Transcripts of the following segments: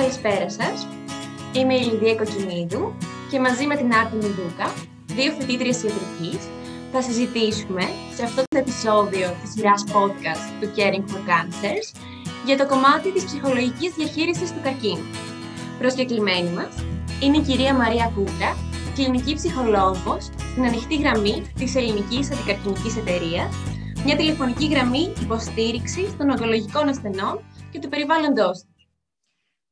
Καλησπέρα σας. Είμαι η Λιδία Κοκκινίδου και μαζί με την Άρτη Μιδούκα, δύο φοιτήτριες ιατρικής, θα συζητήσουμε σε αυτό το επεισόδιο της σειράς podcast του Caring for Cancers για το κομμάτι της ψυχολογικής διαχείρισης του καρκίνου. Προσκεκλημένη μας είναι η κυρία Μαρία Κούτρα, κλινική ψυχολόγος στην ανοιχτή γραμμή της Ελληνικής Αντικαρκινικής Εταιρείας, μια τηλεφωνική γραμμή υποστήριξη των ογκολογικών ασθενών και του περιβάλλοντός του.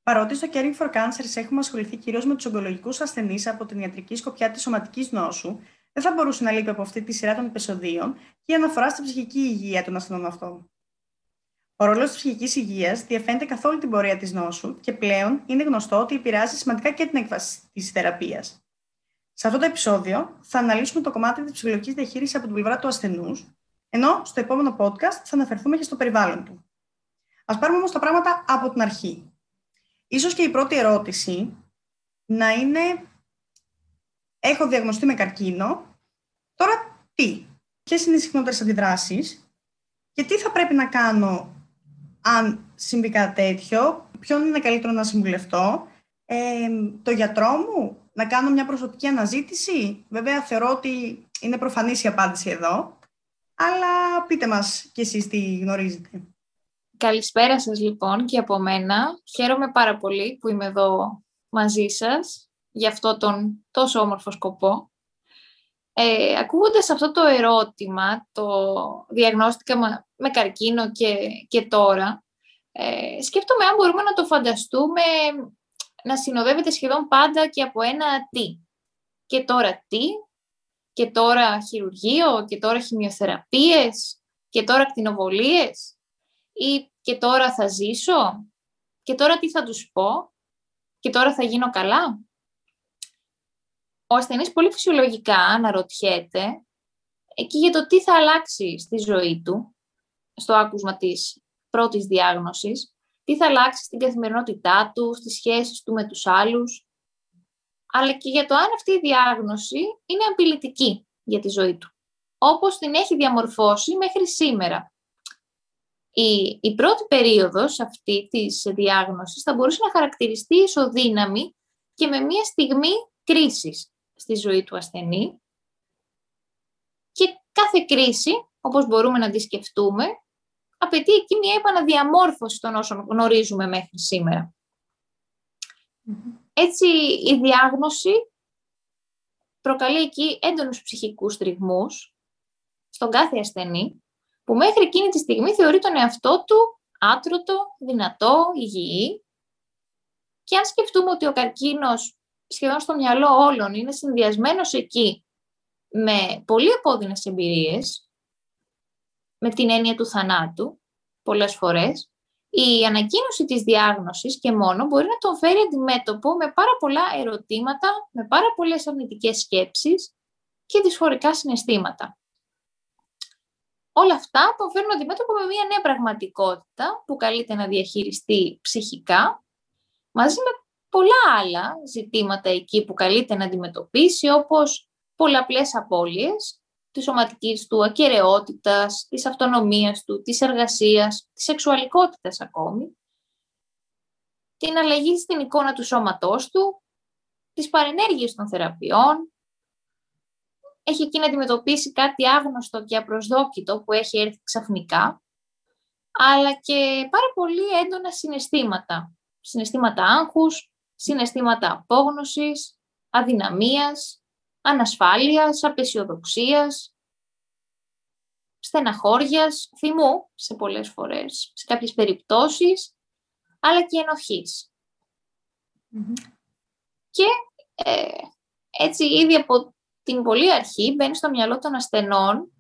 Παρότι στο Caring for Cancers έχουμε ασχοληθεί κυρίως με τους ογκολογικούς ασθενείς από την ιατρική σκοπιά της σωματικής νόσου, δεν θα μπορούσε να λείπει από αυτή τη σειρά των επεισοδίων και η αναφορά στη ψυχική υγεία των ασθενών αυτών. Ο ρόλος της ψυχικής υγείας διαφαίνεται καθ' όλη την πορεία της νόσου και πλέον είναι γνωστό ότι επηρεάζει σημαντικά και την έκβαση της θεραπείας. Σε αυτό το επεισόδιο θα αναλύσουμε το κομμάτι της ψυχολογικής διαχείρισης από την πλευρά του ασθενούς, ενώ στο επόμενο podcast θα αναφερθούμε και στο περιβάλλον του. Α πάρουμε όμως τα πράγματα από την αρχή. Ίσως και η πρώτη ερώτηση να είναι έχω διαγνωστεί με καρκίνο, τώρα τι, ποιες είναι οι συχνότερες αντιδράσεις; Και τι θα πρέπει να κάνω αν συμβεί κάτι τέτοιο, ποιον είναι καλύτερο να συμβουλευτώ, ε, το γιατρό μου, να κάνω μια προσωπική αναζήτηση; Βέβαια θεωρώ ότι είναι προφανής η απάντηση εδώ, αλλά πείτε μας κι εσείς τι γνωρίζετε. Καλησπέρα σας λοιπόν και από μένα. Χαίρομαι πάρα πολύ που είμαι εδώ μαζί σας για αυτό τον τόσο όμορφο σκοπό. Ε, ακούγοντας αυτό το ερώτημα, το διαγνώστηκα με καρκίνο και, και τώρα, ε, σκέφτομαι αν μπορούμε να το φανταστούμε να συνοδεύεται σχεδόν πάντα και από ένα τι. Και τώρα τι, και τώρα χειρουργείο, και τώρα χημειοθεραπείες, και τώρα κτηνοβολίες ή και τώρα θα ζήσω και τώρα τι θα τους πω και τώρα θα γίνω καλά. Ο ασθενής πολύ φυσιολογικά αναρωτιέται εκεί για το τι θα αλλάξει στη ζωή του, στο άκουσμα της πρώτης διάγνωσης, τι θα αλλάξει στην καθημερινότητά του, στις σχέσεις του με τους άλλους, αλλά και για το αν αυτή η διάγνωση είναι απειλητική για τη ζωή του, όπως την έχει διαμορφώσει μέχρι σήμερα. Η, η πρώτη περίοδος αυτή της διάγνωσης θα μπορούσε να χαρακτηριστεί ισοδύναμη και με μια στιγμή κρίσης στη ζωή του ασθενή. Και κάθε κρίση, όπως μπορούμε να τη σκεφτούμε, απαιτεί εκεί μια επαναδιαμόρφωση των όσων γνωρίζουμε μέχρι Έτσι, η διάγνωση προκαλεί εκεί έντονους ψυχικούς τριγμούς στον κάθε ασθενή που μέχρι εκείνη τη στιγμή θεωρεί τον εαυτό του άτρωτο, δυνατό, υγιή. Και αν σκεφτούμε ότι ο καρκίνος σχεδόν στο μυαλό όλων είναι συνδυασμένος εκεί με πολύ επώδυνες εμπειρίες, με την έννοια του θανάτου, πολλές φορές, η ανακοίνωση της διάγνωσης και μόνο μπορεί να τον φέρει αντιμέτωπο με πάρα πολλά ερωτήματα, με πάρα πολλές αρνητικές σκέψεις και δυσφορικά συναισθήματα όλα αυτά τον φέρνουν αντιμέτωπο με μια νέα πραγματικότητα που καλείται να διαχειριστεί ψυχικά, μαζί με πολλά άλλα ζητήματα εκεί που καλείται να αντιμετωπίσει, όπως πολλαπλές απώλειες της σωματικής του ακαιρεότητας, της αυτονομίας του, της εργασίας, της σεξουαλικότητας ακόμη, την αλλαγή στην εικόνα του σώματός του, τις παρενέργειες των θεραπείων, έχει εκεί να αντιμετωπίσει κάτι άγνωστο και απροσδόκητο που έχει έρθει ξαφνικά, αλλά και πάρα πολύ έντονα συναισθήματα. Συναισθήματα άγχους, συναισθήματα απόγνωσης, αδυναμίας, ανασφάλειας, απεσιοδοξίας, στεναχώριας, θυμού σε πολλές φορές, σε κάποιες περιπτώσεις, αλλά και ενοχης Και ε, έτσι ήδη από την πολύ αρχή μπαίνει στο μυαλό των ασθενών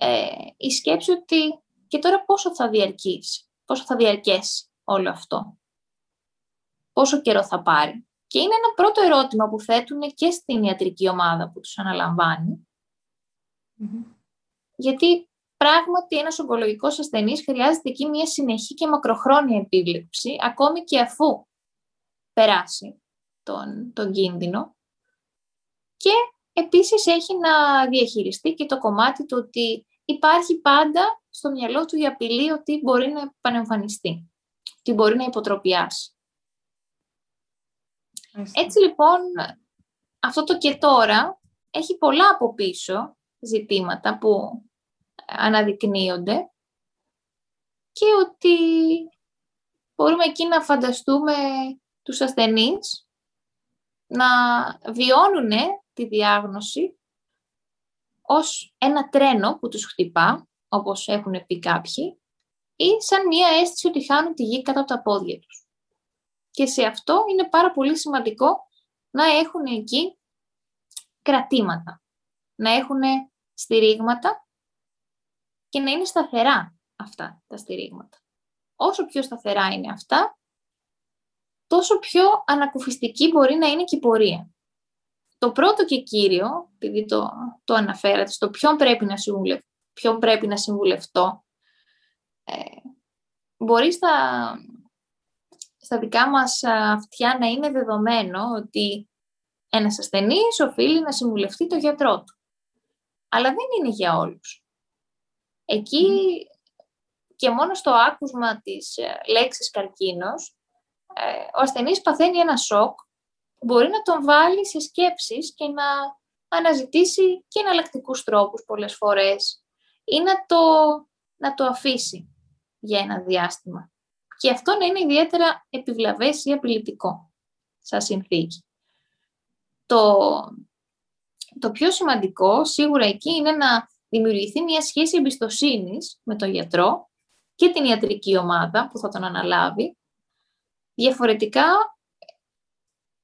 ε, η σκέψη ότι και τώρα πόσο θα διαρκείς, πόσο θα διαρκέσει όλο αυτό, πόσο καιρό θα πάρει; Και είναι ένα πρώτο ερώτημα που θέτουν και στην ιατρική ομάδα που τους αναλαμβανει Γιατί πράγματι ένας ογκολογικός ασθενής χρειάζεται εκεί μια συνεχή και μακροχρόνια επίβλεψη, ακόμη και αφού περάσει τον, τον κίνδυνο. Και Επίσης έχει να διαχειριστεί και το κομμάτι του ότι υπάρχει πάντα στο μυαλό του η απειλή ότι μπορεί να επανεμφανιστεί, ότι μπορεί να υποτροπιάσει. Έτσι λοιπόν, αυτό το και τώρα έχει πολλά από πίσω ζητήματα που αναδεικνύονται και ότι μπορούμε εκεί να φανταστούμε τους ασθενείς να βιώνουν τη διάγνωση ως ένα τρένο που τους χτυπά, όπως έχουν πει κάποιοι, ή σαν μία αίσθηση ότι χάνουν τη γη κάτω από τα πόδια τους. Και σε αυτό είναι πάρα πολύ σημαντικό να έχουν εκεί κρατήματα, να έχουν στηρίγματα και να είναι σταθερά αυτά τα στηρίγματα. Όσο πιο σταθερά είναι αυτά, τόσο πιο ανακουφιστική μπορεί να είναι και η πορεία. Το πρώτο και κύριο, επειδή το, το αναφέρατε, στο ποιον πρέπει να, συμβουλευ, ποιον πρέπει να συμβουλευτώ, ε, μπορεί στα, στα δικά μας αυτιά να είναι δεδομένο ότι ένας ασθενής οφείλει να συμβουλευτεί το γιατρό του. Αλλά δεν είναι για όλους. Εκεί και μόνο στο άκουσμα της ε, λέξης καρκίνος, ε, ο ασθενής παθαίνει ένα σοκ μπορεί να τον βάλει σε σκέψεις και να αναζητήσει και εναλλακτικούς τρόπους πολλές φορές ή να το, να το αφήσει για ένα διάστημα. Και αυτό να είναι ιδιαίτερα επιβλαβές ή απειλητικό σαν συνθήκη. Το, το πιο σημαντικό σίγουρα εκεί είναι να δημιουργηθεί μια σχέση εμπιστοσύνης με τον γιατρό και την ιατρική ομάδα που θα τον αναλάβει. Διαφορετικά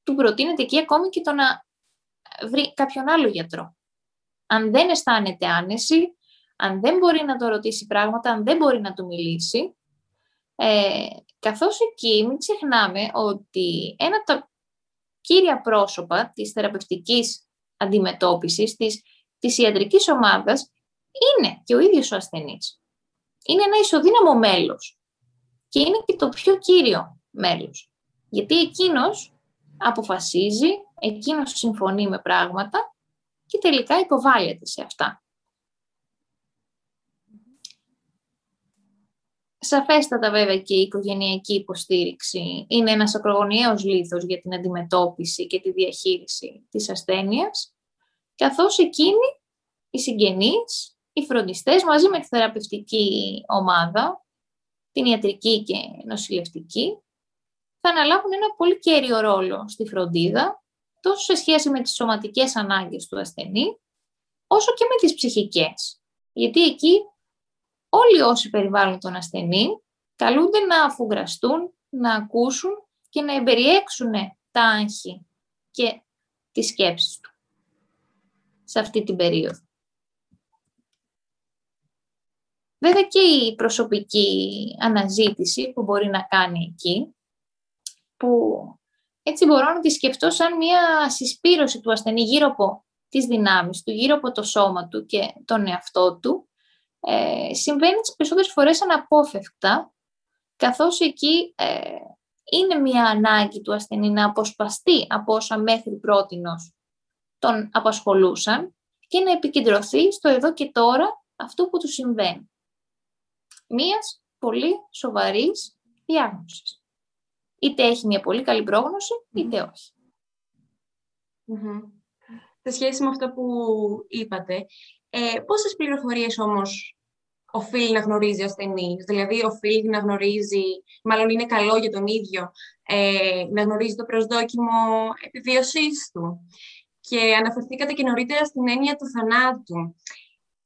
του προτείνεται εκεί ακόμη και το να βρει κάποιον άλλο γιατρό. Αν δεν αισθάνεται άνεση, αν δεν μπορεί να το ρωτήσει πράγματα, αν δεν μπορεί να του μιλήσει, ε, καθώς εκεί μην ξεχνάμε ότι ένα από τα κύρια πρόσωπα της θεραπευτικής αντιμετώπισης, της, της ιατρικής ομάδας, είναι και ο ίδιος ο ασθενής. Είναι ένα ισοδύναμο μέλος και είναι και το πιο κύριο μέλος. Γιατί εκείνος αποφασίζει, εκείνος συμφωνεί με πράγματα και τελικά υποβάλλεται σε αυτά. Σαφέστατα βέβαια και η οικογενειακή υποστήριξη είναι ένας ακρογωνιαίος λίθος για την αντιμετώπιση και τη διαχείριση της ασθένειας, καθώς εκείνοι, οι συγγενείς, οι φροντιστές μαζί με τη θεραπευτική ομάδα, την ιατρική και νοσηλευτική, θα αναλάβουν ένα πολύ κέριο ρόλο στη φροντίδα, τόσο σε σχέση με τις σωματικές ανάγκες του ασθενή, όσο και με τις ψυχικές. Γιατί εκεί όλοι όσοι περιβάλλουν τον ασθενή καλούνται να αφουγκραστούν, να ακούσουν και να εμπεριέξουν τα άγχη και τις σκέψεις του σε αυτή την περίοδο. Βέβαια και η προσωπική αναζήτηση που μπορεί να κάνει εκεί που έτσι μπορώ να τη σκεφτώ σαν μια συσπήρωση του ασθενή γύρω από τις δυνάμεις του, γύρω από το σώμα του και τον εαυτό του, ε, συμβαίνει τις περισσότερες φορές αναπόφευκτα, καθώς εκεί ε, είναι μια ανάγκη του ασθενή να αποσπαστεί από όσα μέχρι πρότινος τον απασχολούσαν και να επικεντρωθεί στο εδώ και τώρα αυτό που του συμβαίνει. Μίας πολύ σοβαρής διάγνωσης είτε έχει μια πολύ καλή πρόγνωση, είτε όχι. Σε σχέση με αυτό που είπατε, ε, πόσες πληροφορίες όμως οφείλει να γνωρίζει ο ασθενής, δηλαδή οφείλει να γνωρίζει, μάλλον είναι καλό για τον ίδιο, ε, να γνωρίζει το προσδόκιμο επιβίωσής του; Και αναφερθήκατε και νωρίτερα στην έννοια του θανάτου.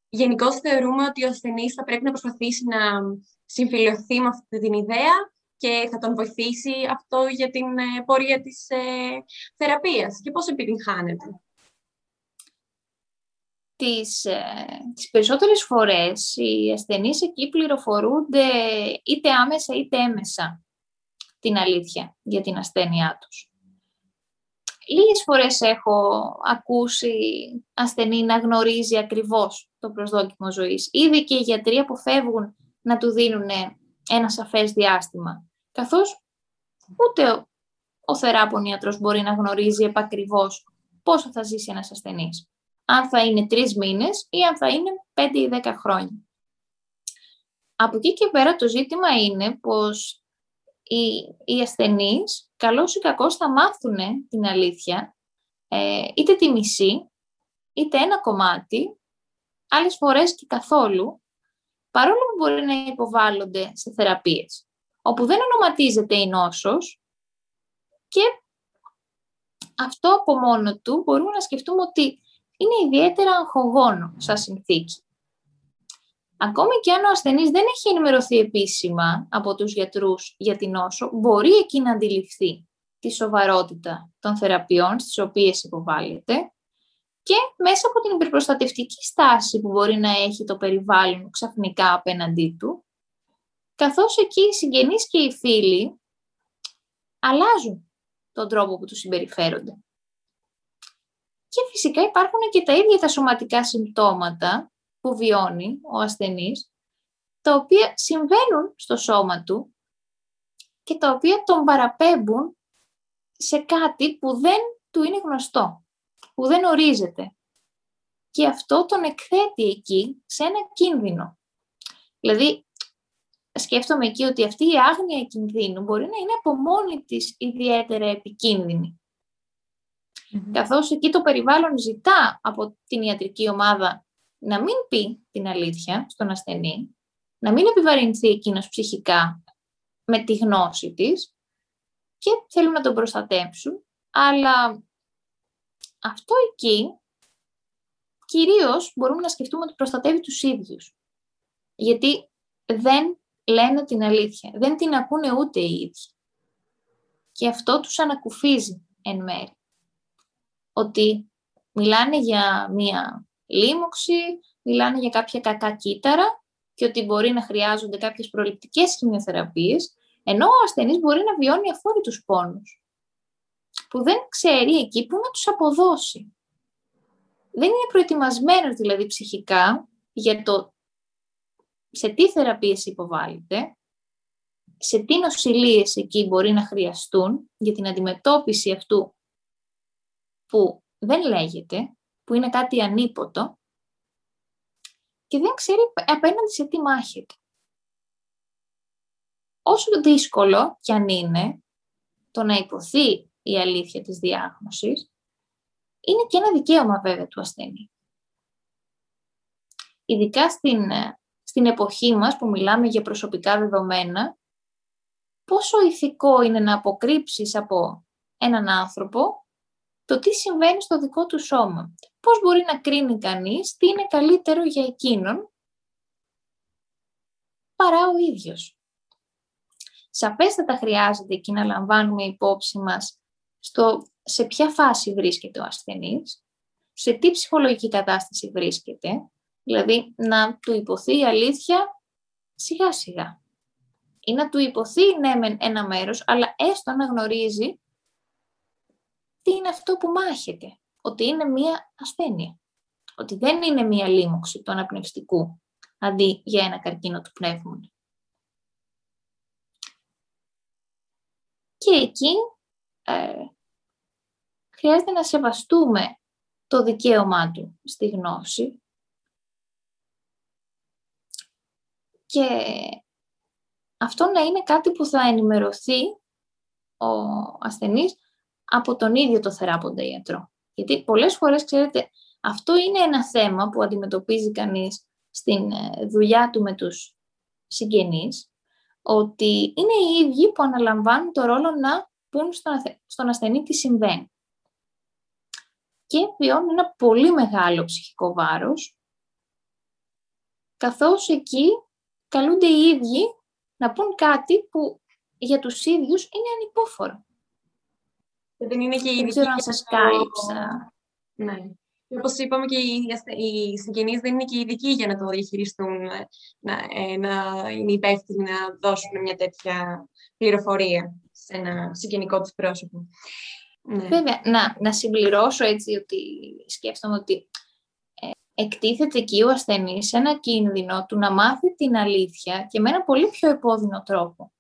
Γενικώς θεωρούμε ότι ο ασθενής θα πρέπει να προσπαθήσει να συμφιλειωθεί με αυτή την ιδέα και θα τον βοηθήσει αυτό για την ε, πορεία της ε, θεραπείας και πώς επιτυγχάνεται. Τις, ε, τις περισσότερες φορές οι ασθενείς εκεί πληροφορούνται είτε άμεσα είτε έμεσα την αλήθεια για την ασθένειά τους. Λίγες φορές έχω ακούσει ασθενή να γνωρίζει ακριβώς το προσδόκιμο ζωής. Ήδη και οι γιατροί αποφεύγουν να του δίνουν ένα σαφές διάστημα. Καθώς ούτε ο θεράπων ιατρός μπορεί να γνωρίζει επακριβώς πόσο θα ζήσει ένας ασθενής. Αν θα είναι τρεις μήνες ή αν θα είναι πέντε ή δέκα χρόνια. Από εκεί και πέρα το ζήτημα είναι πως οι, οι ασθενείς, καλώς ή κακώς, θα μάθουν την αλήθεια, ε, είτε τη μισή, είτε ένα κομμάτι, άλλες φορές και καθόλου, παρόλο που μπορεί να υποβάλλονται σε θεραπείες, όπου δεν ονοματίζεται η νόσος και αυτό από μόνο του μπορούμε να σκεφτούμε ότι είναι ιδιαίτερα αγχογόνο σαν συνθήκη. Ακόμη και αν ο ασθενής δεν έχει ενημερωθεί επίσημα από τους γιατρούς για την νόσο, μπορεί εκεί να αντιληφθεί τη σοβαρότητα των θεραπείων στις οποίες υποβάλλεται και μέσα από την υπερπροστατευτική στάση που μπορεί να έχει το περιβάλλον ξαφνικά απέναντί του, καθώς εκεί οι συγγενείς και οι φίλοι αλλάζουν τον τρόπο που τους συμπεριφέρονται. Και φυσικά υπάρχουν και τα ίδια τα σωματικά συμπτώματα που βιώνει ο ασθενής, τα οποία συμβαίνουν στο σώμα του και τα οποία τον παραπέμπουν σε κάτι που δεν του είναι γνωστό, που δεν ορίζεται. Και αυτό τον εκθέτει εκεί σε ένα κίνδυνο. Δηλαδή, σκέφτομαι εκεί ότι αυτή η άγνοια κινδύνου μπορεί να είναι από μόνη της ιδιαίτερα επικίνδυνη. Καθώς εκεί το περιβάλλον ζητά από την ιατρική ομάδα να μην πει την αλήθεια στον ασθενή, να μην επιβαρυνθεί εκείνος ψυχικά με τη γνώση της και θέλουν να τον προστατέψουν, αλλά αυτό εκεί κυρίως μπορούμε να σκεφτούμε ότι προστατεύει τους ίδιους. Γιατί δεν λένε την αλήθεια, δεν την ακούνε ούτε οι ίδιοι. Και αυτό τους ανακουφίζει εν μέρη. Ότι μιλάνε για μία λίμωξη, μιλάνε για κάποια κακά κύτταρα και ότι μπορεί να χρειάζονται κάποιες προληπτικές χημειοθεραπείες, ενώ ο ασθενής μπορεί να βιώνει αφόρητους πόνους, που δεν ξέρει εκεί που να τους αποδώσει. Δεν είναι προετοιμασμένος δηλαδή ψυχικά για το σε τι θεραπείες υποβάλλεται, σε τι νοσηλίες εκεί μπορεί να χρειαστούν για την αντιμετώπιση αυτού που δεν λέγεται, που είναι κάτι ανίποτο και δεν ξέρει απέναντι σε τι μάχεται. Όσο δύσκολο κι αν είναι το να υποθεί η αλήθεια της διάγνωσης, είναι και ένα δικαίωμα βέβαια του ασθενή. Ειδικά στην, στην εποχή μας που μιλάμε για προσωπικά δεδομένα, πόσο ηθικό είναι να αποκρύψεις από έναν άνθρωπο το τι συμβαίνει στο δικό του σώμα. Πώς μπορεί να κρίνει κανείς τι είναι καλύτερο για εκείνον παρά ο ίδιος. Σαφέστατα χρειάζεται εκεί να λαμβάνουμε υπόψη μας στο σε ποια φάση βρίσκεται ο ασθενής, σε τι ψυχολογική κατάσταση βρίσκεται, δηλαδή να του υποθεί η αλήθεια σιγά σιγά. Ή να του υποθεί ναι ένα μέρος, αλλά έστω να γνωρίζει τι είναι αυτό που μάχεται. Ότι είναι μία ασθένεια. Ότι δεν είναι μία λίμωξη του αναπνευστικού, αντί για ένα καρκίνο του πνεύμονα. Και εκεί ε, χρειάζεται να σεβαστούμε το δικαίωμά του στη γνώση και αυτό να είναι κάτι που θα ενημερωθεί ο ασθενής από τον ίδιο το θεράποντα ιατρό. Γιατί πολλές φορές, ξέρετε, αυτό είναι ένα θέμα που αντιμετωπίζει κανείς στην ε, δουλειά του με τους συγγενείς, ότι είναι οι ίδιοι που αναλαμβάνουν το ρόλο να πούν στον ασθενή τι συμβαίνει. Και βιώνουν ένα πολύ μεγάλο ψυχικό βάρος, καθώς εκεί καλούνται οι ίδιοι να πούν κάτι που για τους ίδιους είναι ανυπόφορο. Δεν είναι και η Δεν ξέρω αν σας κάλυψα. Ναι. Όπως είπαμε και οι συγγενείς δεν είναι και ειδικοί για να το διαχειριστούν, να, ε, να είναι υπεύθυνοι να δώσουν μια τέτοια πληροφορία σε ένα συγγενικό του πρόσωπο. Ναι. Βέβαια, να, να συμπληρώσω έτσι ότι σκέφτομαι ότι ε, εκτίθεται εκεί ο ασθενής σε ένα κίνδυνο του να μάθει την αλήθεια και με ένα πολύ πιο επώδυνο τρόπο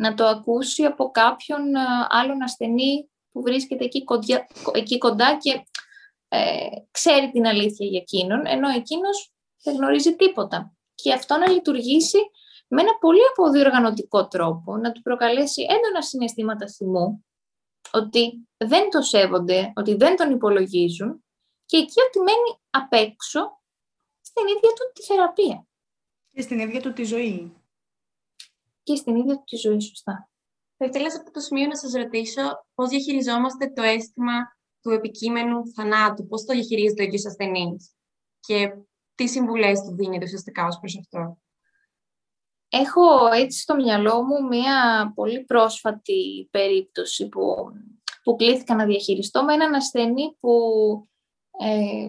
να το ακούσει από κάποιον ε, άλλον ασθενή που βρίσκεται εκεί, κοντιά, εκεί κοντά και ε, ξέρει την αλήθεια για εκείνον, ενώ εκείνος δεν γνωρίζει τίποτα. Και αυτό να λειτουργήσει με ένα πολύ αποδιοργανωτικό τρόπο να του προκαλέσει έντονα συναισθήματα θυμού, ότι δεν το σέβονται, ότι δεν τον υπολογίζουν και εκεί ότι μένει απ' έξω στην ίδια του τη θεραπεία. Και στην ίδια του τη ζωή. Και στην ίδια του τη ζωή, σωστά. Θα ήθελα σε αυτό το σημείο να σας ρωτήσω πώς διαχειριζόμαστε το αίσθημα του επικείμενου θανάτου, πώς το διαχειρίζεται ο ίδιος ασθενής και τι συμβουλές του δίνετε ουσιαστικά ως προς αυτό. Έχω έτσι στο μυαλό μου μία πολύ πρόσφατη περίπτωση που, που κλήθηκα να διαχειριστώ με έναν ασθενή που ε,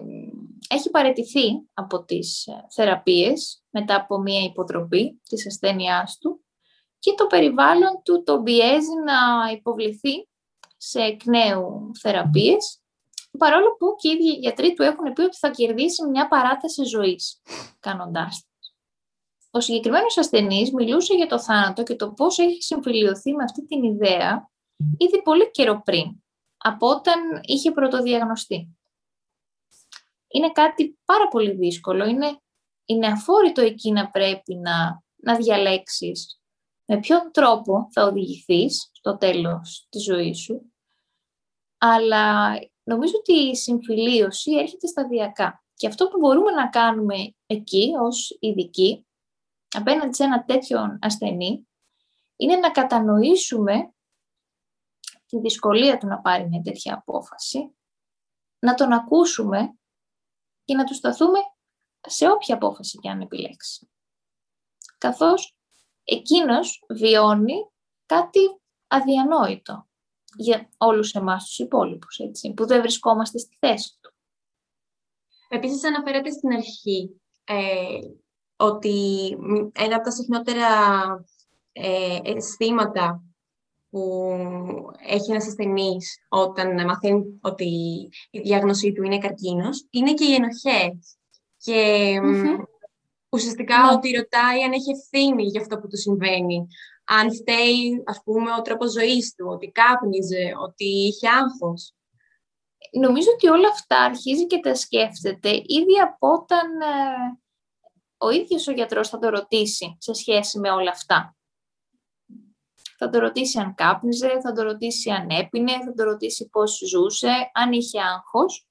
έχει παρετηθεί από τις ε, θεραπείες μετά από μία υποτροπή της ασθένειάς του και το περιβάλλον του τον πιέζει να υποβληθεί σε εκ νέου θεραπείες παρόλο που και οι ίδιοι γιατροί του έχουν πει ότι θα κερδίσει μια παράταση ζωής κάνοντάς ο συγκεκριμένος ασθενής μιλούσε για το θάνατο και το πώς έχει συμφιλειωθεί με αυτή την ιδέα ήδη πολύ καιρό πριν, από όταν είχε πρωτοδιαγνωστεί. Είναι κάτι πάρα πολύ δύσκολο, είναι, είναι αφόρητο εκεί να πρέπει να, να διαλέξεις με ποιον τρόπο θα οδηγηθείς στο τέλος της ζωής σου, αλλά νομίζω ότι η συμφιλίωση έρχεται σταδιακά. Και αυτό που μπορούμε να κάνουμε εκεί ως ειδικοί απέναντι σε ένα τέτοιο ασθενή είναι να κατανοήσουμε τη δυσκολία του να πάρει μια τέτοια απόφαση, να τον ακούσουμε και να του σταθούμε σε όποια απόφαση και αν επιλέξει. Καθώς εκείνος βιώνει κάτι αδιανόητο για όλους εμάς τους υπόλοιπους, έτσι, που δεν βρισκόμαστε στη θέση του. Επίσης αναφέρατε στην αρχή ε, ότι ένα από τα συχνότερα ε, αισθήματα που έχει ένας ασθενής όταν μαθαίνει ότι η διάγνωσή του είναι καρκίνος, είναι και οι ενοχές. Και ουσιαστικά ναι. ότι ρωτάει αν έχει ευθύνη για αυτό που του συμβαίνει. Αν φταίει, ας πούμε, ο τρόπος ζωής του, ότι κάπνιζε, ότι είχε άγχος. Νομίζω ότι όλα αυτά αρχίζει και τα σκέφτεται ήδη από όταν ε, ο ίδιος ο γιατρός θα το ρωτήσει σε σχέση με όλα αυτά. Θα το ρωτήσει αν κάπνιζε, θα το ρωτήσει αν έπινε, θα το ρωτήσει πώς ζούσε, αν είχε άγχος.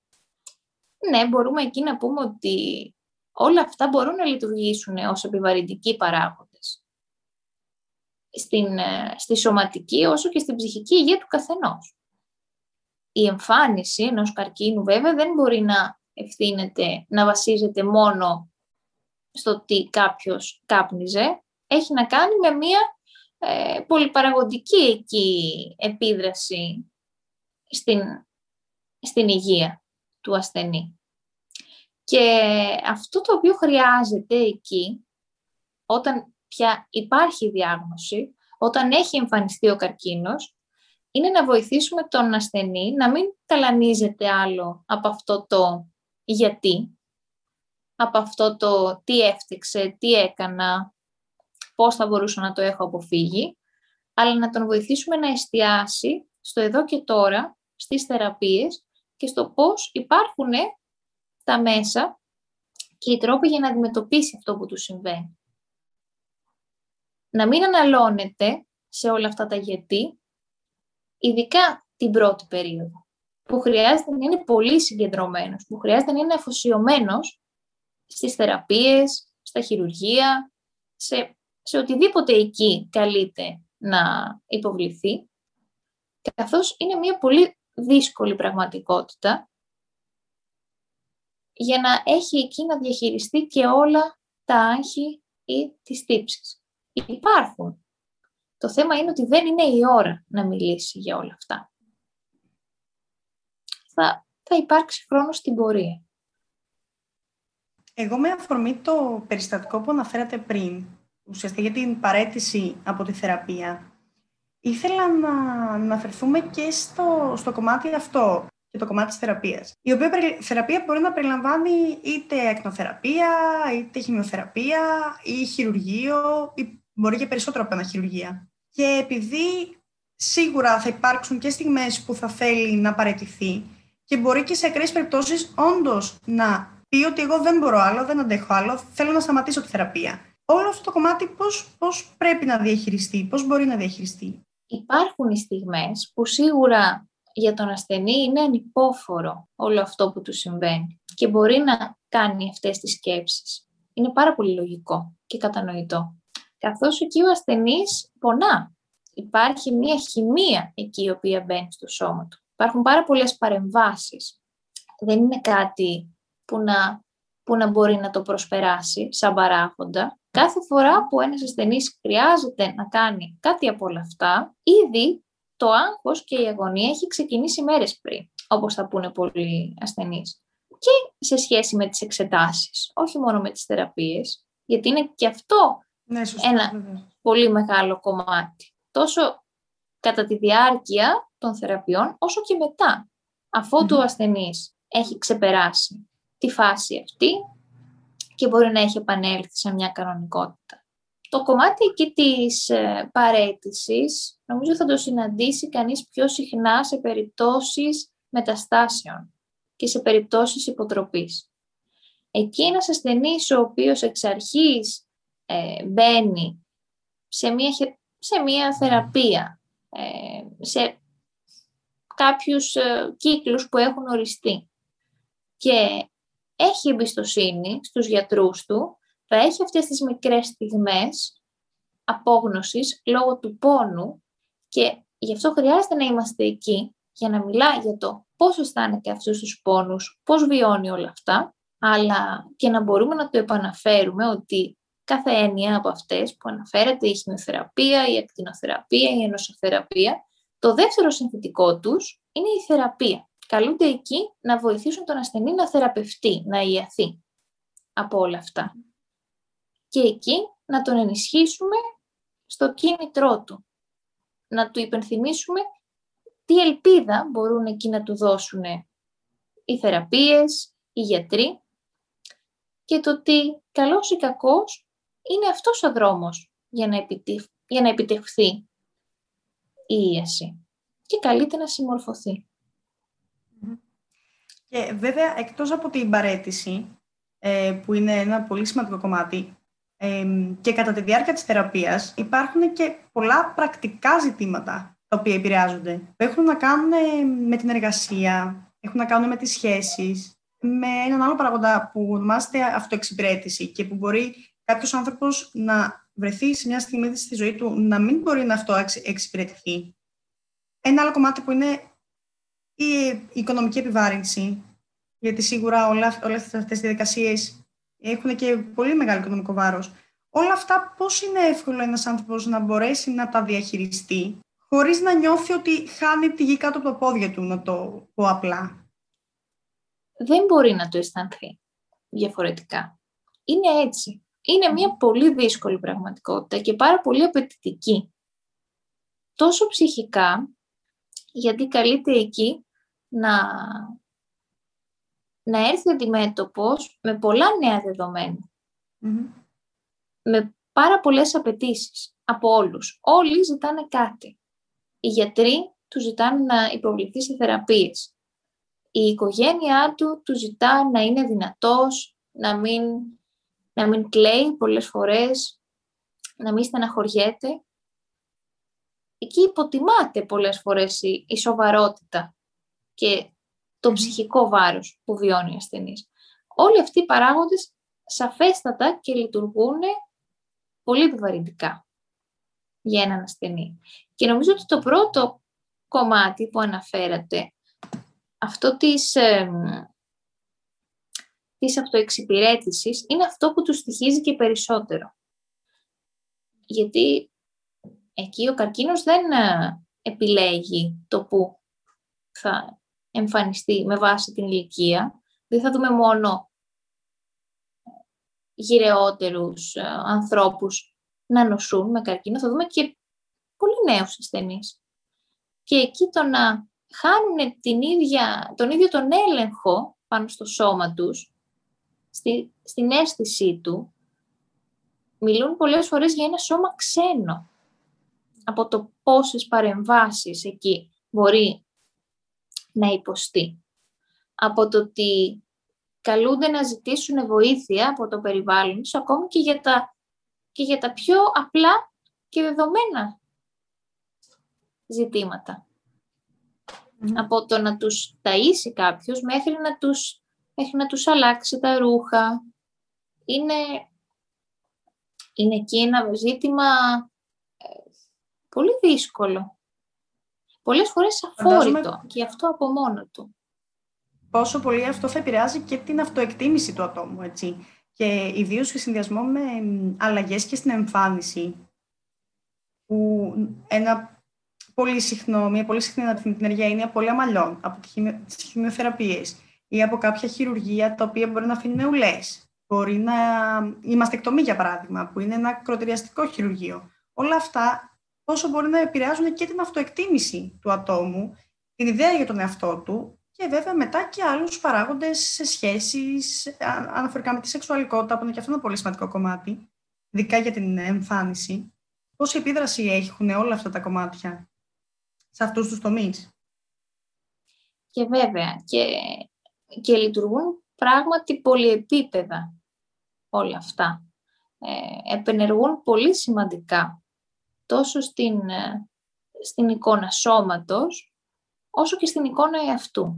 Ναι, μπορούμε εκεί να πούμε ότι όλα αυτά μπορούν να λειτουργήσουν ως επιβαρυντικοί παράγοντες. Στην, ε, στη σωματική όσο και στην ψυχική υγεία του καθενός. Η εμφάνιση ενός καρκίνου βέβαια δεν μπορεί να ευθύνεται, να βασίζεται μόνο στο τι κάποιος κάπνιζε, έχει να κάνει με μία ε, πολυπαραγωγική εκεί επίδραση στην, στην υγεία του ασθενή. Και αυτό το οποίο χρειάζεται εκεί, όταν πια υπάρχει διάγνωση, όταν έχει εμφανιστεί ο καρκίνος, είναι να βοηθήσουμε τον ασθενή να μην ταλανίζεται άλλο από αυτό το γιατί, από αυτό το τι έφτιαξε, τι έκανα, πώς θα μπορούσα να το έχω αποφύγει, αλλά να τον βοηθήσουμε να εστιάσει στο εδώ και τώρα, στις θεραπείες και στο πώς υπάρχουν τα μέσα και οι τρόποι για να αντιμετωπίσει αυτό που του συμβαίνει. Να μην αναλώνεται σε όλα αυτά τα γιατί, ειδικά την πρώτη περίοδο, που χρειάζεται να είναι πολύ συγκεντρωμένος, που χρειάζεται να είναι αφοσιωμένος στις θεραπείες, στα χειρουργεία, σε, σε οτιδήποτε εκεί καλείται να υποβληθεί, καθώς είναι μια πολύ δύσκολη πραγματικότητα για να έχει εκεί να διαχειριστεί και όλα τα άγχη ή τις τύψεις. Υπάρχουν. Το θέμα είναι ότι δεν είναι η ώρα να μιλήσει για όλα αυτά. Θα, θα υπάρξει χρόνος στην πορεία. Εγώ με αφορμή το περιστατικό που αναφέρατε πριν, ουσιαστικά για την παρέτηση από τη θεραπεία, ήθελα να αναφερθούμε και στο, στο κομμάτι αυτό και το κομμάτι της θεραπείας. Η οποία θεραπεία μπορεί να περιλαμβάνει είτε ακνοθεραπεία, είτε χημειοθεραπεία ή χειρουργείο, ή μπορεί και περισσότερο από ένα χειρουργία. Και επειδή σίγουρα θα υπάρξουν και στιγμές που θα θέλει να παραιτηθεί και μπορεί και σε ακραίες περιπτώσεις όντως να πει ότι εγώ δεν μπορώ άλλο, δεν αντέχω άλλο, θέλω να σταματήσω τη θεραπεία. Όλο αυτό το κομμάτι πώς, πώς πρέπει να διαχειριστεί, πώς μπορεί να διαχειριστεί. Υπάρχουν οι στιγμές που σίγουρα για τον ασθενή είναι ανυπόφορο όλο αυτό που του συμβαίνει και μπορεί να κάνει αυτές τις σκέψεις. Είναι πάρα πολύ λογικό και κατανοητό. Καθώς εκεί ο ασθενής πονά. Υπάρχει μια χημεία εκεί η οποία μπαίνει στο σώμα του. Υπάρχουν πάρα πολλές παρεμβάσεις. Δεν είναι κάτι που να, που να μπορεί να το προσπεράσει σαν παράγοντα. Κάθε φορά που ένας ασθενής χρειάζεται να κάνει κάτι από όλα αυτά, ήδη το άγχος και η αγωνία έχει ξεκινήσει μέρες πριν, όπως θα πούνε πολλοί ασθενείς. Και σε σχέση με τις εξετάσεις, όχι μόνο με τις θεραπείες, γιατί είναι και αυτό ναι, σωστά, ένα πολύ μεγάλο κομμάτι. Τόσο κατά τη διάρκεια των θεραπείων, όσο και μετά, αφού ο ασθενής έχει ξεπεράσει τη φάση αυτή και μπορεί να έχει επανέλθει σε μια κανονικότητα. Το κομμάτι εκεί της ε, παρέτησης, νομίζω θα το συναντήσει κανείς πιο συχνά σε περιπτώσεις μεταστάσεων και σε περιπτώσεις υποτροπής. Εκεί ένας ασθενής ο οποίος εξ αρχής ε, μπαίνει σε μια, σε μια θεραπεία, ε, σε κάποιους ε, κύκλους που έχουν οριστεί και έχει εμπιστοσύνη στους γιατρούς του, θα έχει αυτές τις μικρές στιγμές απόγνωσης λόγω του πόνου και γι' αυτό χρειάζεται να είμαστε εκεί για να μιλάει για το πώς αισθάνεται αυτούς τους πόνους, πώς βιώνει όλα αυτά, αλλά και να μπορούμε να το επαναφέρουμε ότι κάθε έννοια από αυτές που αναφέρεται, η χημειοθεραπεία, η ακτινοθεραπεία, η ενωσοθεραπεία, το δεύτερο συνθετικό τους είναι η θεραπεία. Καλούνται εκεί να βοηθήσουν τον ασθενή να θεραπευτεί, να ιαθεί από όλα αυτά. Και εκεί να τον ενισχύσουμε στο κίνητρό του. Να του υπενθυμίσουμε τι ελπίδα μπορούν εκεί να του δώσουν οι θεραπείες, οι γιατροί και το ότι καλός ή κακός είναι αυτός ο δρόμος για να, για να επιτευχθεί η ίαση και καλείται να συμμορφωθεί. Και βέβαια, εκτός από την παρέτηση, ε, που είναι ένα πολύ σημαντικό κομμάτι, και κατά τη διάρκεια της θεραπείας υπάρχουν και πολλά πρακτικά ζητήματα τα οποία επηρεάζονται, που έχουν να κάνουν με την εργασία, έχουν να κάνουν με τις σχέσεις, με έναν άλλο παραγοντά που ονομάζεται αυτοεξυπηρέτηση και που μπορεί κάποιος άνθρωπος να βρεθεί σε μια στιγμή στη ζωή του να μην μπορεί να αυτό εξυπηρετηθεί. Ένα άλλο κομμάτι που είναι η οικονομική επιβάρυνση, γιατί σίγουρα όλα, όλες αυτές οι διαδικασίες έχουν και πολύ μεγάλο οικονομικό βάρος. Όλα αυτά πώς είναι εύκολο ένας άνθρωπος να μπορέσει να τα διαχειριστεί χωρίς να νιώθει ότι χάνει τη γη κάτω από τα πόδια του, να το πω απλά; Δεν μπορεί να το αισθανθεί διαφορετικά. Είναι έτσι. Είναι μια πολύ δύσκολη πραγματικότητα και πάρα πολύ απαιτητική. Τόσο ψυχικά, γιατί καλείται εκεί να, να έρθει αντιμέτωπος με πολλά νέα Με πάρα πολλές απαιτήσεις από όλους. Όλοι ζητάνε κάτι. Οι γιατροί τους ζητάνε να υποβληθεί σε θεραπείες. Η οικογένειά του τους ζητά να είναι δυνατός, να μην, να μην κλαίει πολλές φορές, να μην στεναχωριέται. Εκεί υποτιμάται πολλές φορές η, η σοβαρότητα και το ψυχικό βάρος που βιώνει ο ασθενής. Όλοι αυτοί οι παράγοντες σαφέστατα και λειτουργούν πολύ επιβαρυντικά για έναν ασθενή. Και νομίζω ότι το πρώτο κομμάτι που αναφέρατε, αυτό της, ε, της αυτοεξυπηρέτησης, είναι αυτό που τους στοιχίζει και περισσότερο. Γιατί εκεί ο καρκίνος δεν ε, επιλέγει το που θα εμφανιστεί με βάση την ηλικία. Δεν θα δούμε μόνο γυρεότερους ε, ανθρώπους να νοσούν με καρκίνο, θα δούμε και πολύ νέους ασθενείς. Και εκεί το να χάνουν την ίδια, τον ίδιο τον έλεγχο πάνω στο σώμα τους, στη, στην αίσθησή του, μιλούν πολλές φορές για ένα σώμα ξένο από το πόσες παρεμβάσεις εκεί μπορεί να υποστεί. Από το ότι καλούνται να ζητήσουν βοήθεια από το περιβάλλον τους, ακόμη και για τα και για τα πιο απλά και δεδομένα ζητήματα. Από το να τους ταΐσει κάποιος μέχρι να τους, μέχρι να τους αλλάξει τα ρούχα. Είναι, είναι εκεί ένα ζήτημα ε, πολύ δύσκολο. Πολλές φορές αφόρητο και αυτό από μόνο του. Πόσο πολύ αυτό θα επηρεάζει και την αυτοεκτίμηση του ατόμου, έτσι. Και ιδίως σε συνδυασμό με αλλαγές και στην εμφάνιση, που ένα πολύ συχνό, μια πολύ συχνή ενέργεια είναι η απώλεια μαλλιών από τις χημειοθεραπείες ή από κάποια χειρουργία τα οποία μπορεί να αφήνουν ουλές. Μπορεί να η μαστεκτομή, για παράδειγμα, που είναι ένα κροτηριαστικό χειρουργείο. Όλα αυτά πόσο μπορεί να επηρεάζουν και την αυτοεκτίμηση του ατόμου, την ιδέα για τον εαυτό του και βέβαια μετά και άλλους παράγοντες σε σχέσεις αναφορικά με τη σεξουαλικότητα, που είναι και αυτό ένα πολύ σημαντικό κομμάτι, ειδικά για την εμφάνιση. Πόση επίδραση έχουν όλα αυτά τα κομμάτια σε αυτούς τους τομείς; Και βέβαια, και, και λειτουργούν πράγματι πολυεπίπεδα όλα αυτά. Ε, επενεργούν πολύ σημαντικά τόσο στην, ε, στην εικόνα σώματος, όσο και στην εικόνα εαυτού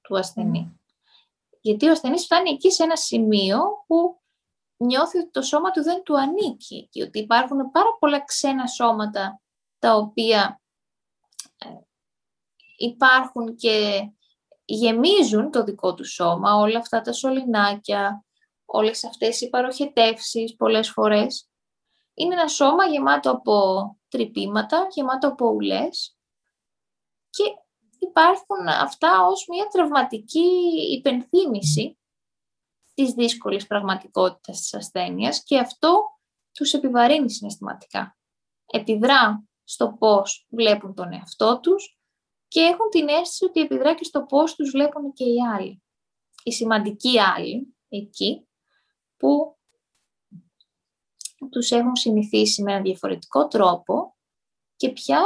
του ασθενή. Γιατί ο ασθενής φτάνει εκεί σε ένα σημείο που νιώθει ότι το σώμα του δεν του ανήκει και ότι υπάρχουν πάρα πολλά ξένα σώματα τα οποία ε, υπάρχουν και γεμίζουν το δικό του σώμα, όλα αυτά τα σωληνάκια, όλες αυτές οι παροχετεύσεις πολλές φορές. Είναι ένα σώμα γεμάτο από τρυπήματα, γεμάτο από ουλές και υπάρχουν αυτά ως μια τραυματική υπενθύμηση της δύσκολης πραγματικότητας της ασθένειας και αυτό τους επιβαρύνει συναισθηματικά. Επιδρά στο πώς βλέπουν τον εαυτό τους και έχουν την αίσθηση ότι επιδρά και στο πώς τους βλέπουν και οι άλλοι. Οι σημαντικοί άλλοι εκεί που τους έχουν συνηθίσει με ένα διαφορετικό τρόπο και πια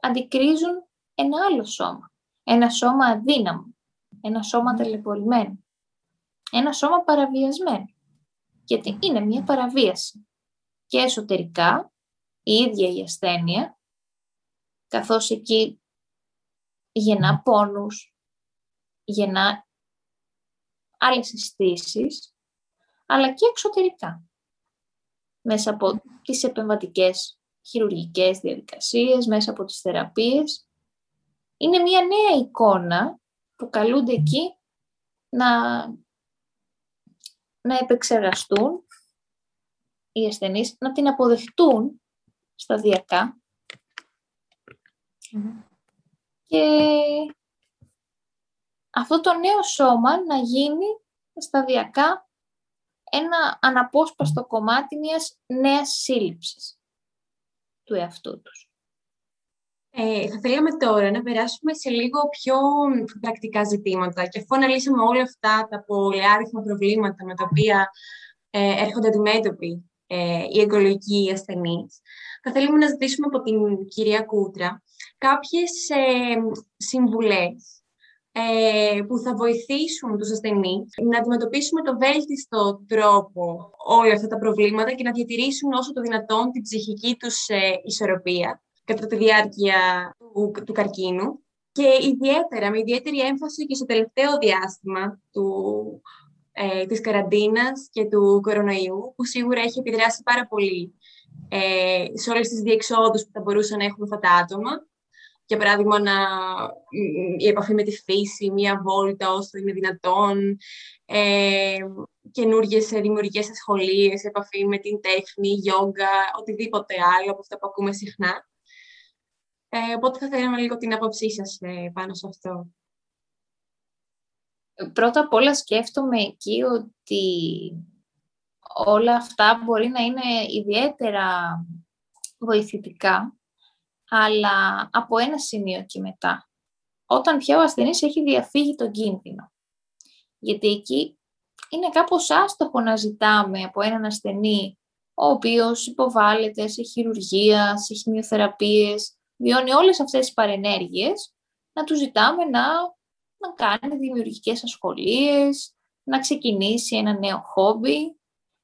αντικρίζουν ένα άλλο σώμα. Ένα σώμα αδύναμο, ένα σώμα τελεπορημένο, ένα σώμα παραβιασμένο. Γιατί είναι μια παραβίαση. Και εσωτερικά, η ίδια η ασθένεια, καθώς εκεί γεννά πόνους, γεννά άλλες αισθήσεις, αλλά και εξωτερικά μέσα από τις επεμβατικές χειρουργικές διαδικασίες, μέσα από τις θεραπείες. Είναι μια νέα εικόνα που καλούνται εκεί να, να επεξεργαστούν οι ασθενείς, να την αποδεχτούν σταδιακά και αυτό το νέο σώμα να γίνει σταδιακά ένα αναπόσπαστο κομμάτι μιας νέας σύλληψης του εαυτού τους. Ε, θα θέλαμε τώρα να περάσουμε σε λίγο πιο πρακτικά ζητήματα και αφού αναλύσαμε όλα αυτά τα πολυάριθμα προβλήματα με τα οποία ε, έρχονται αντιμέτωποι ε, οι εγκολογικοί ασθενείς, θα θέλουμε να ζητήσουμε από την κυρία Κούτρα κάποιες ε, συμβουλές ε, που θα βοηθήσουν τους ασθενείς να αντιμετωπίσουμε το βέλτιστο τρόπο όλα αυτά τα προβλήματα και να διατηρήσουν όσο το δυνατόν την ψυχική τους ε, ισορροπία κατά τη διάρκεια του, του καρκίνου. Και ιδιαίτερα, με ιδιαίτερη έμφαση και στο τελευταίο διάστημα του, ε, της καραντίνας και του κορονοϊού, που σίγουρα έχει επιδράσει πάρα πολύ ε, σε όλες τις διεξόδους που θα μπορούσαν να έχουν αυτά τα άτομα για παράδειγμα, να, η επαφή με τη φύση, μία βόλτα όσο είναι δυνατόν, ε, καινούργιες δημιουργικές ασχολίες, επαφή με την τέχνη, γιόγκα, οτιδήποτε άλλο από αυτά που ακούμε συχνά. Ε, οπότε θα θέλαμε λίγο την άποψή σας ε, πάνω σε αυτό. Πρώτα απ' όλα σκέφτομαι εκεί ότι όλα αυτά μπορεί να είναι ιδιαίτερα βοηθητικά αλλά από ένα σημείο και μετά. Όταν πια ο ασθενής έχει διαφύγει τον κίνδυνο. Γιατί εκεί είναι κάπως άστοχο να ζητάμε από έναν ασθενή ο οποίος υποβάλλεται σε χειρουργία, σε χημειοθεραπείες, βιώνει όλες αυτές τις παρενέργειες, να του ζητάμε να, να κάνει δημιουργικές ασχολίες, να ξεκινήσει ένα νέο χόμπι.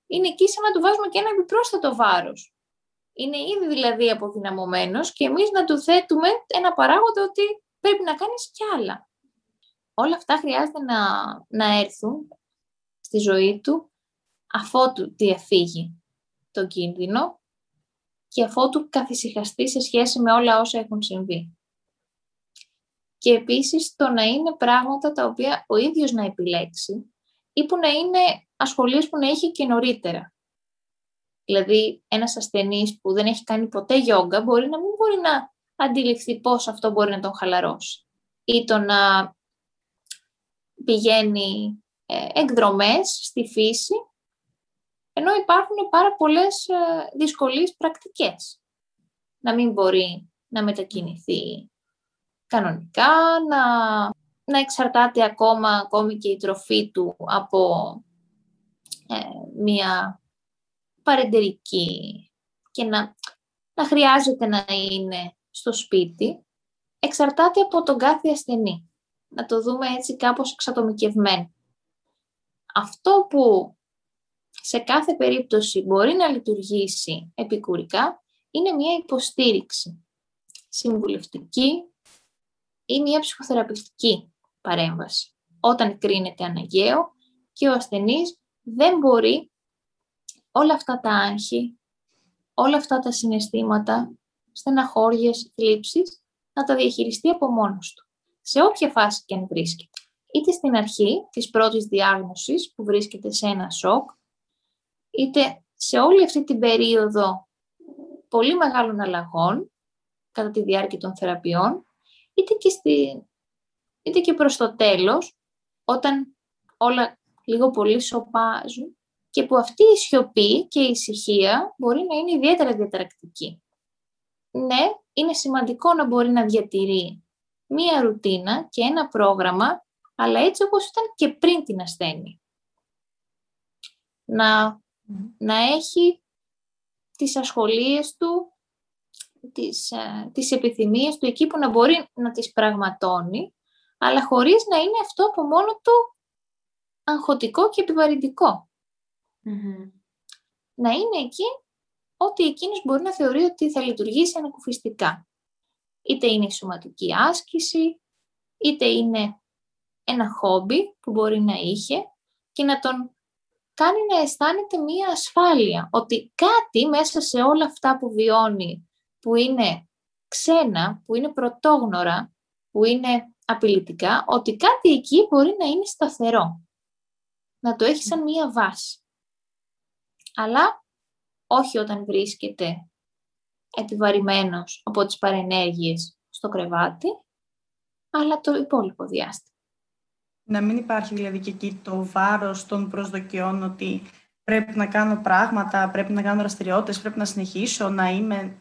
είναι εκεί σαν να του βάζουμε και ένα επιπρόσθετο βάρος. Είναι ήδη δηλαδή αποδυναμωμένος και εμείς να του θέτουμε ένα παράγοντα ότι πρέπει να κάνεις κι άλλα. Όλα αυτά χρειάζεται να, να έρθουν στη ζωή του αφότου διαφύγει το κίνδυνο και αφότου καθησυχαστεί σε σχέση με όλα όσα έχουν συμβεί. Και επίσης το να είναι πράγματα τα οποία ο ίδιος να επιλέξει ή που να είναι ασχολίες που να έχει και νωρίτερα. Δηλαδή, ένας ασθενής που δεν έχει κάνει ποτέ γιόγκα μπορεί να μην μπορεί να αντιληφθεί πώς αυτό μπορεί να τον χαλαρώσει. Ή το να πηγαίνει ε, εκδρομές στη φύση, ενώ υπάρχουν πάρα πολλές ε, δυσκολίες πρακτικές. Να μην μπορεί να μετακινηθεί κανονικά, να, να εξαρτάται ακόμα ακόμη και η τροφή του από ε, μία παρεντερική και να, να χρειάζεται να είναι στο σπίτι, εξαρτάται από τον κάθε ασθενή. Να το δούμε έτσι κάπως εξατομικευμένο. Αυτό που σε κάθε περίπτωση μπορεί να λειτουργήσει επικουρικά είναι μια υποστήριξη συμβουλευτική ή μια ψυχοθεραπευτική παρέμβαση. Όταν κρίνεται αναγκαίο και ο ασθενής δεν μπορεί όλα αυτά τα άγχη, όλα αυτά τα συναισθήματα, στεναχώριες, θλίψεις, να τα διαχειριστεί από μόνος του. Σε όποια φάση και αν βρίσκεται. Είτε στην αρχή της πρώτης διάγνωσης που βρίσκεται σε ένα σοκ, είτε σε όλη αυτή την περίοδο πολύ μεγάλων αλλαγών κατά τη διάρκεια των θεραπείων, είτε και, στη, είτε και προς το τέλος, όταν όλα λίγο πολύ σοπάζουν και που αυτή η σιωπή και η ησυχία μπορεί να είναι ιδιαίτερα διαταρακτική. Ναι, είναι σημαντικό να μπορεί να διατηρεί μία ρουτίνα και ένα πρόγραμμα, αλλά έτσι όπως ήταν και πριν την ασθένεια. Να, να έχει τις ασχολίες του, τις, ε, τις επιθυμίες του εκεί που να μπορεί να τις πραγματώνει, αλλά χωρίς να είναι αυτό από μόνο του αγχωτικό και επιβαρυντικο Να είναι εκεί ότι εκείνος μπορεί να θεωρεί ότι θα λειτουργήσει ανακουφιστικά. Είτε είναι η σωματική άσκηση, είτε είναι ένα χόμπι που μπορεί να είχε και να τον κάνει να αισθάνεται μία ασφάλεια, ότι κάτι μέσα σε όλα αυτά που βιώνει, που είναι ξένα, που είναι πρωτόγνωρα, που είναι απειλητικά, ότι κάτι εκεί μπορεί να είναι σταθερό να το έχει σαν μία βάση. Αλλά όχι όταν βρίσκεται επιβαρημένος από τις παρενέργειες στο κρεβάτι, αλλά το υπόλοιπο διάστημα. Να μην υπάρχει δηλαδή και εκεί το βάρος των προσδοκιών ότι πρέπει να κάνω πράγματα, πρέπει να κάνω δραστηριότητες, πρέπει να συνεχίσω, να είμαι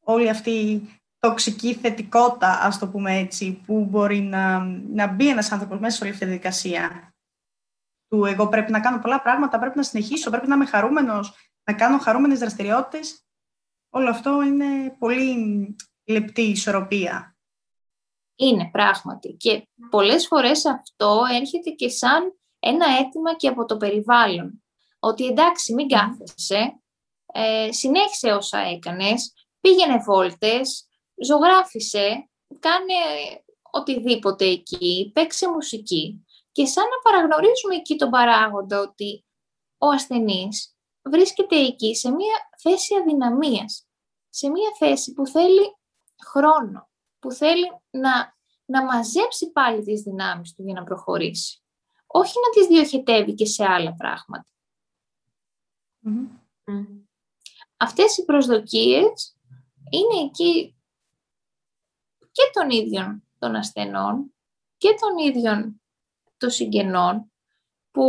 όλη αυτή η τοξική θετικότητα, ας το πούμε έτσι, που μπορεί να, να μπει ένας άνθρωπος μέσα σε όλη αυτή τη διαδικασία του εγώ πρέπει να κάνω πολλά πράγματα, πρέπει να συνεχίσω, πρέπει να είμαι χαρούμενος, να κάνω χαρούμενες δραστηριότητες. Όλο αυτό είναι πολύ λεπτή ισορροπία. Είναι πράγματι. Και πολλές φορές αυτό έρχεται και σαν ένα αίτημα και από το περιβάλλον. Ότι εντάξει, μην κάθεσαι, ε, συνέχισε όσα έκανες, πήγαινε βόλτες, ζωγράφισε, κάνε οτιδήποτε εκεί, παίξε μουσική και σαν να παραγνωρίζουμε εκεί τον παράγοντα ότι ο ασθενής βρίσκεται εκεί σε μια θέση αδυναμίας, σε μια θέση που θέλει χρόνο, που θέλει να, να μαζέψει πάλι τις δυνάμεις του για να προχωρήσει. Όχι να τις διοχετεύει και σε άλλα Αυτές οι προσδοκίες είναι εκεί και των ίδιων των ασθενών και των ίδιων των συγγενών που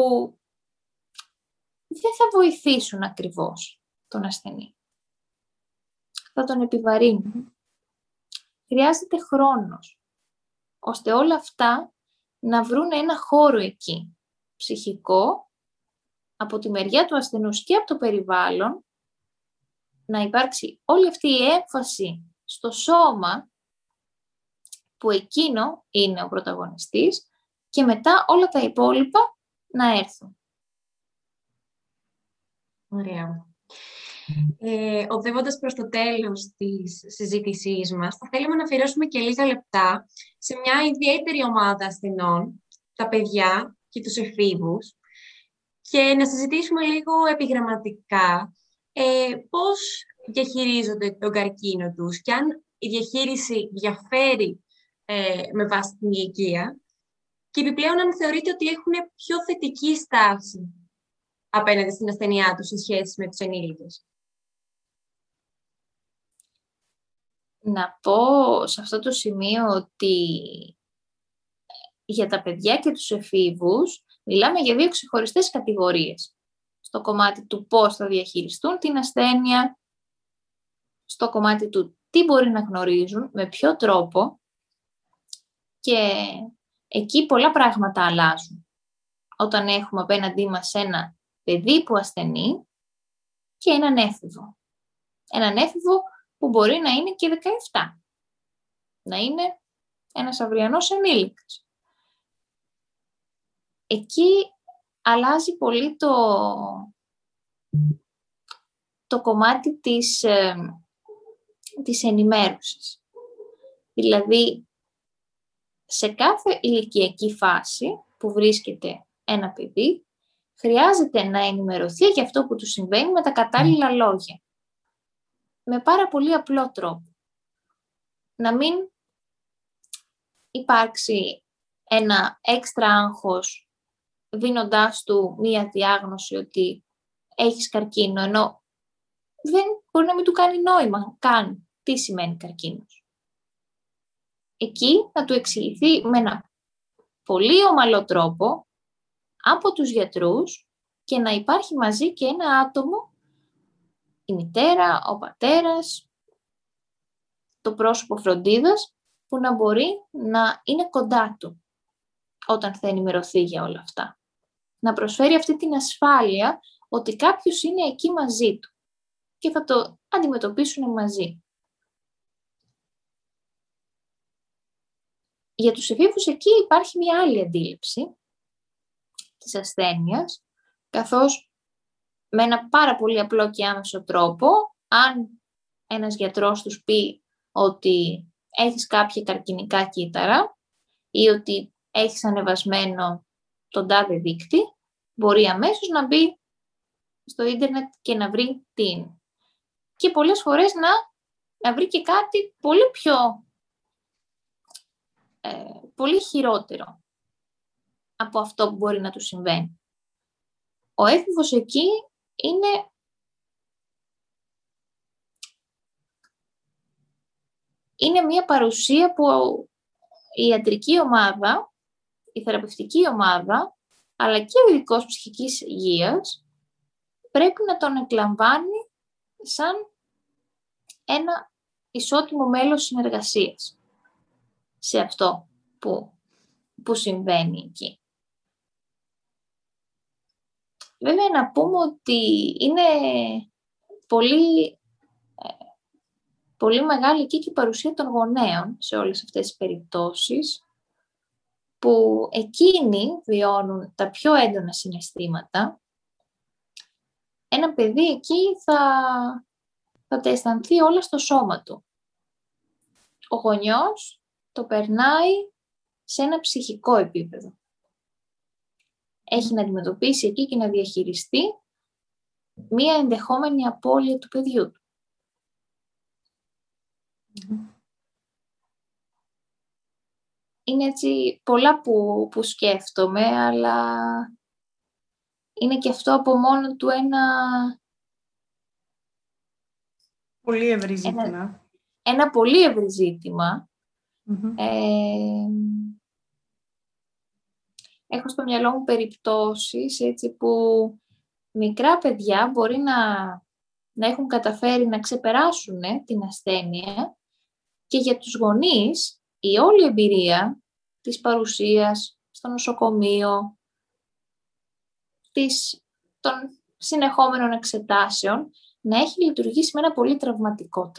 δεν θα βοηθήσουν ακριβώς τον ασθενή. Θα τον επιβαρύνουν. Χρειάζεται χρόνος, ώστε όλα αυτά να βρουν ένα χώρο εκεί, ψυχικό, από τη μεριά του ασθενούς και από το περιβάλλον, να υπάρξει όλη αυτή η έμφαση στο σώμα, που εκείνο είναι ο πρωταγωνιστής, και μετά όλα τα υπόλοιπα να έρθουν. Ωραία. Ε, οδεύοντας προς το τέλος της συζήτησής μας, θα θέλουμε να αφιερώσουμε και λίγα λεπτά σε μια ιδιαίτερη ομάδα ασθενών, τα παιδιά και τους εφήβους, και να συζητήσουμε λίγο επιγραμματικά ε, πώς διαχειρίζονται τον καρκίνο τους και αν η διαχείριση διαφέρει ε, με βάση την ηλικία και επιπλέον αν θεωρείτε ότι έχουν πιο θετική στάση απέναντι στην ασθενειά τους σε σχέση με τους ενήλικες; Να πω σε αυτό το σημείο ότι για τα παιδιά και τους εφήβους μιλάμε για δύο ξεχωριστές κατηγορίες. Στο κομμάτι του πώς θα διαχειριστούν την ασθένεια, στο κομμάτι του τι μπορεί να γνωρίζουν, με ποιο τρόπο και εκεί πολλά πράγματα αλλάζουν. Όταν έχουμε απέναντί μας ένα παιδί που ασθενεί και έναν έφηβο. Έναν έφηβο που μπορεί να είναι και 17. Να είναι ένας αυριανός ενήλικας. Εκεί αλλάζει πολύ το, το κομμάτι της, ε, της ενημέρωσης. Δηλαδή, σε κάθε ηλικιακή φάση που βρίσκεται ένα παιδί, χρειάζεται να ενημερωθεί για αυτό που του συμβαίνει με τα κατάλληλα λόγια. Με πάρα πολύ απλό τρόπο. Να μην υπάρξει ένα έξτρα άγχος δίνοντάς του μία διάγνωση ότι έχεις καρκίνο, ενώ δεν μπορεί να μην του κάνει νόημα καν τι σημαίνει καρκίνος. Εκεί να του εξηγηθεί με ένα πολύ ομαλό τρόπο από τους γιατρούς και να υπάρχει μαζί και ένα άτομο, η μητέρα, ο πατέρας, το πρόσωπο φροντίδας, που να μπορεί να είναι κοντά του όταν θα ενημερωθεί για όλα αυτά. Να προσφέρει αυτή την ασφάλεια ότι κάποιος είναι εκεί μαζί του και θα το αντιμετωπίσουν μαζί. Για τους εφήβους εκεί υπάρχει μια άλλη αντίληψη της ασθένειας, καθώς με ένα πάρα πολύ απλό και άμεσο τρόπο, αν ένας γιατρός τους πει ότι έχεις κάποια καρκινικά κύτταρα ή ότι έχεις ανεβασμένο τον τάδε δείκτη, μπορεί αμέσως να μπει στο ίντερνετ και να βρει τι είναι. Και πολλές φορές να, να βρει και κάτι πολύ πιο, ε, πολύ χειρότερο από αυτό που μπορεί να του συμβαίνει. Ο έφηβος εκεί είναι είναι μια παρουσία που η ιατρική ομάδα, η θεραπευτική ομάδα, αλλά και ο ειδικός ψυχικής υγείας πρέπει να τον εκλαμβάνει σαν ένα ισότιμο μέλος συνεργασίας σε αυτό που, που συμβαίνει εκεί. Βέβαια να πούμε ότι είναι πολύ, ε, πολύ μεγάλη εκεί και η παρουσία των γονέων σε όλες αυτές τις περιπτώσεις που εκείνοι βιώνουν τα πιο έντονα συναισθήματα. Ένα παιδί εκεί θα, θα τα αισθανθεί όλα στο σώμα του. Ο γονιός το περνάει σε ένα ψυχικό επίπεδο έχει να αντιμετωπίσει εκεί και να διαχειριστεί μία ενδεχόμενη απώλεια του παιδιού του. Είναι έτσι πολλά που, που σκέφτομαι, αλλά είναι και αυτό από μόνο του ένα... Πολύ ευρύ ζήτημα. Ένα, ένα πολύ ευρύ έχω στο μυαλό μου περιπτώσεις έτσι, που μικρά παιδιά μπορεί να, να έχουν καταφέρει να ξεπεράσουν την ασθένεια και για τους γονείς η όλη εμπειρία της παρουσίας στο νοσοκομείο, της, των συνεχόμενων εξετάσεων, να έχει λειτουργήσει με ένα πολύ τραυματικό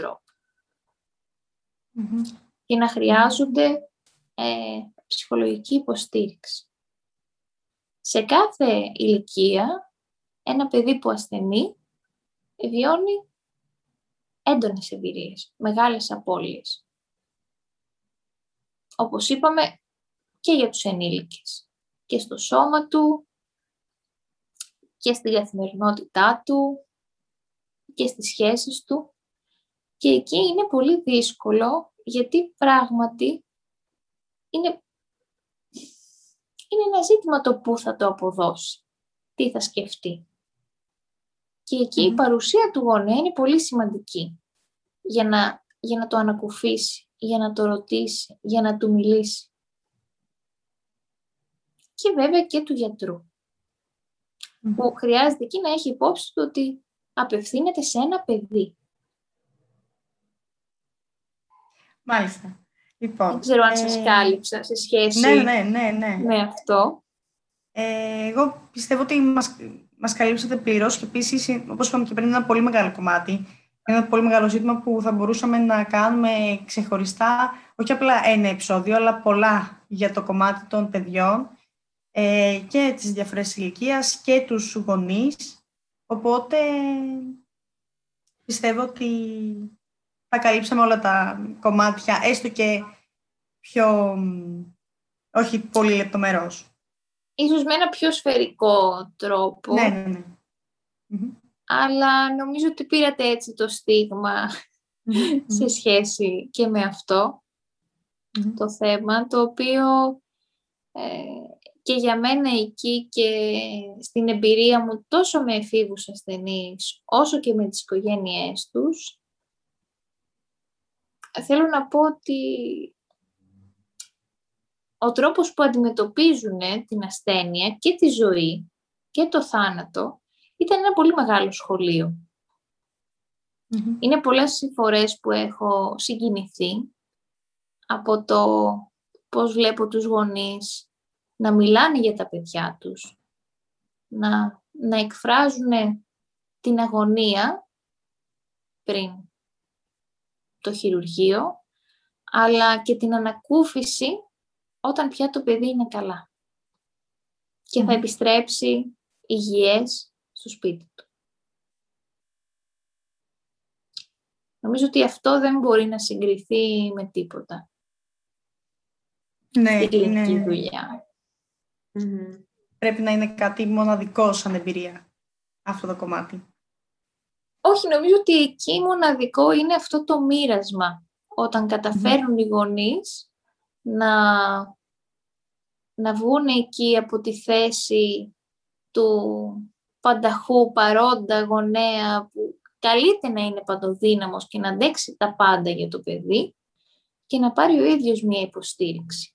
και να χρειάζονται ε, ψυχολογική υποστήριξη. Σε κάθε ηλικία, ένα παιδί που ασθενεί βιώνει έντονες εμπειρίες, μεγάλες απώλειες. Όπως είπαμε και για τους ενήλικες. Και στο σώμα του, και στην καθημερινότητά του, και στις σχέσεις του. Και εκεί είναι πολύ δύσκολο, γιατί πράγματι είναι, είναι ένα ζήτημα το πού θα το αποδώσει, τι θα σκεφτεί. Και εκεί η παρουσία του γονέα είναι πολύ σημαντική για να, για να το ανακουφίσει, για να το ρωτήσει, για να του μιλήσει. Και βέβαια και του γιατρού, που χρειάζεται εκεί να έχει υπόψη του ότι απευθύνεται σε ένα παιδί. Μάλιστα. Λοιπόν, Δεν ξέρω αν σας ε, κάλυψα σε σχέση ναι, ναι, ναι, ναι. με αυτό. Ε, εγώ πιστεύω ότι μας, μας καλύψατε πλήρως και επίσης, όπως είπαμε και πριν, είναι ένα πολύ μεγάλο κομμάτι. Ένα πολύ μεγάλο ζήτημα που θα μπορούσαμε να κάνουμε ξεχωριστά, όχι απλά ένα επεισόδιο, αλλά πολλά για το κομμάτι των παιδιών ε, και τις διαφορές ηλικίας και τους γονείς. Οπότε πιστεύω ότι θα καλύψαμε όλα τα κομμάτια, έστω και πιο, όχι πολύ λεπτομερώς. Ίσως με ένα πιο σφαιρικό τρόπο. Ναι, ναι, ναι. Αλλά νομίζω ότι πήρατε έτσι το στιγμα σε σχέση και με αυτό το θέμα, το οποίο ε, και για μένα εκεί και στην εμπειρία μου τόσο με εφήβους ασθενείς, όσο και με τις οικογένειές τους, θέλω να πω ότι ο τρόπος που αντιμετωπίζουν την ασθένεια και τη ζωή και το θάνατο ήταν ένα πολύ μεγάλο Είναι πολλές οι φορές που έχω συγκινηθεί από το πώς βλέπω τους γονείς να μιλάνε για τα παιδιά τους, να, να εκφράζουν την αγωνία πριν το χειρουργείο, αλλά και την ανακούφιση όταν πια το παιδί είναι καλά και θα επιστρέψει υγιές στο σπίτι του. Νομίζω ότι αυτό δεν μπορεί να συγκριθεί με τίποτα. Ναι, είναι... δουλειά. Πρέπει να είναι κάτι μοναδικό σαν εμπειρία αυτό το κομμάτι. Όχι, νομίζω ότι εκεί μοναδικό είναι αυτό το μοίρασμα. Όταν καταφέρουν οι γονείς να, να βγουν εκεί από τη θέση του πανταχού παρόντα γονέα που καλείται να είναι παντοδύναμος και να αντέξει τα πάντα για το παιδί και να πάρει ο ίδιος μία υποστήριξη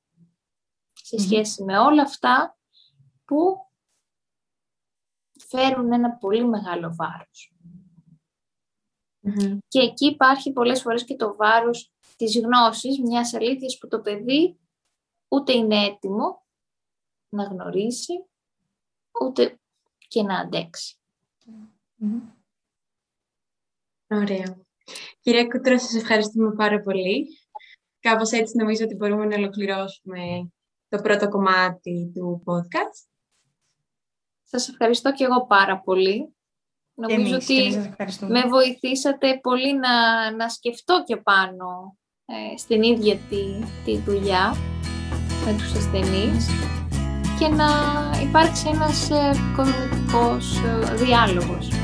σε σχέση με όλα αυτά που φέρουν ένα πολύ μεγάλο Και εκεί υπάρχει πολλές φορές και το βάρος της γνώσης, μιας αλήθειας που το παιδί ούτε είναι έτοιμο να γνωρίσει, ούτε και να αντέξει. Ωραία. Κυρία Κουτρό, σας ευχαριστούμε πάρα πολύ. Κάπως έτσι νομίζω ότι μπορούμε να ολοκληρώσουμε το πρώτο κομμάτι του podcast. Σας ευχαριστώ και εγώ πάρα πολύ. Νομίζω ότι με βοηθήσατε πολύ να, να σκεφτώ και πάνω ε, στην ίδια τη, τη δουλειά με τους ασθενείς και να υπάρξει ένας ε, ε διάλογος.